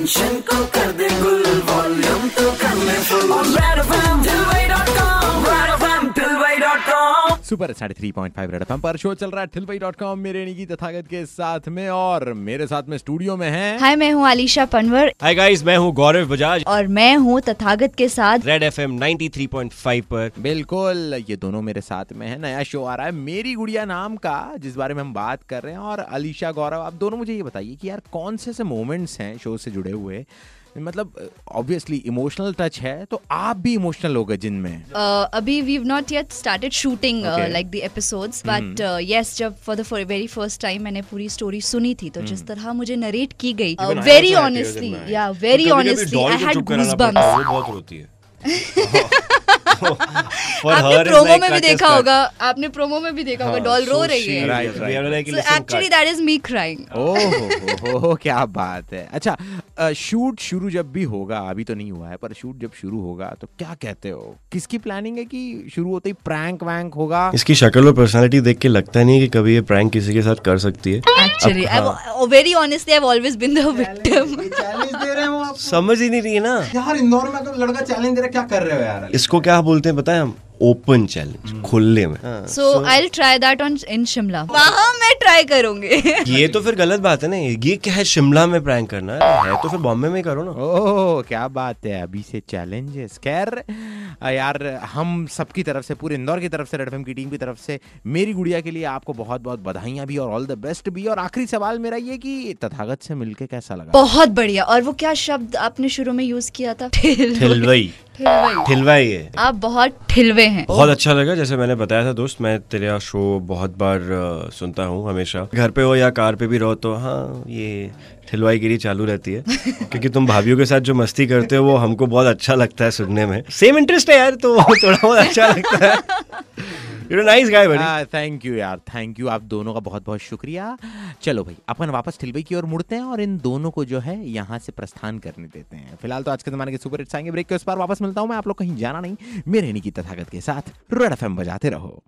Tension को कर दे गुल। सुपर साढ़े थ्री पॉइंट फाइव रेड पर शो चल रहा है ठिलवाई डॉट कॉम मेरे निकी तथागत के साथ में और मेरे साथ में स्टूडियो में है। हाय मैं हूँ आलिशा पनवर। हाय गाइस मैं हूँ गौरव बजाज। और मैं हूँ तथागत के साथ। रेड एफ़ एम फाइव पर। बिल्कुल ये दोनों मेरे साथ में है नया शो आ रहा है। मेरी गुड़िया नाम का जिस बारे में हम बात कर रहे हैं और अलीशा गौरव आप दोनों मुझे ये बताइए कि यार कौन से ऐसे मोमेंट्स हैं शो से जुड़े हुए? मतलब ऑब्वियसली इमोशनल टच है तो आप भी इमोशनल हो गए जिनमें। Uh, अभी we not yet started shooting like the episodes but yes जब for the very first time मैंने पूरी स्टोरी सुनी थी तो जिस तरह मुझे नरेट की गई वेरी ऑनेस्टली या very honestly I. Had goosebumps वो बहुत रोती है। आपने प्रोमो में भी देखा होगा आपने प्रोमो में भी देखा होगा डॉल रो रही है। actually that is me crying. ओह क्या बात है। अच्छा शूट शुरू जब भी होगा अभी तो नहीं हुआ है पर शूट जब शुरू होगा तो क्या कहते हो? किसकी प्लानिंग है कि शुरू होते ही प्रैंक वैंक होगा? इसकी शक्ल और पर्सनालिटी देख के लगता नहीं है कि कभी ये प्रैंक किसी के साथ कर सकती है। Actually, I've, very honestly, I've always been the victim. Challenge दे रहे हैं वो आप समझ ही नहीं रही है ना। यार इंदौर में तो लड़का चैलेंज दे रहा क्या कर रहे हो यार? इसको क्या बोलते हैं बताए है हम? ओपन चैलेंज खुले में। So I try that on in Shimla वहाँ मैं ट्राई करूँगी. ये तो फिर गलत बात है ना ये क्या है शिमला में प्रैंक करना? है है तो फिर बॉम्बे में ही करो ना। ओह क्या बात है अभी से चैलेंजेस खैर। यार हम सबकी तरफ़ से पूरे इंदौर की तरफ़ से रेड की टीम की तरफ़ से मेरी गुड़िया के लिए आपको बहुत बहुत बधाइयाँ भी और ऑल द बेस्ट भी। और आखिरी सवाल मेरा ये कि तथागत से मिलके कैसा लगा? बहुत बढ़िया। और वो क्या शब्द आपने शुरू में यूज़ किया था? ठिलवई। ठिलवई। है। आप बहुत ठिलवे हैं। बहुत अच्छा लगा जैसे मैंने बताया था दोस्त मैं तेरा शो बहुत बार सुनता हूँ हमेशा। घर पे हो या कार पे भी रहो तो हाँ ये ठिलवाई गिरी चालू रहती है। क्योंकि तुम भाभी के साथ जो मस्ती करते हो वो हमको बहुत अच्छा लगता है सुनने में। सेम इंटरेस्ट है यार तो थोड़ा बहुत अच्छा लगता है। You nice guy thank you यार. थैंक यू आप दोनों का बहुत बहुत शुक्रिया. चलो भाई, अपन वापस ठिलबई की ओर मुड़ते हैं और इन दोनों को जो है यहाँ से प्रस्थान करने देते हैं। फ़िलहाल तो आज के जमाने के सुपर हिट्स आएँगे। ब्रेक के उस पार वापस मिलता हूँ मैं, आप लोग कहीं जाना नहीं। मेरे नहीं की तथागत के साथ रेड एफएम बजाते रहो।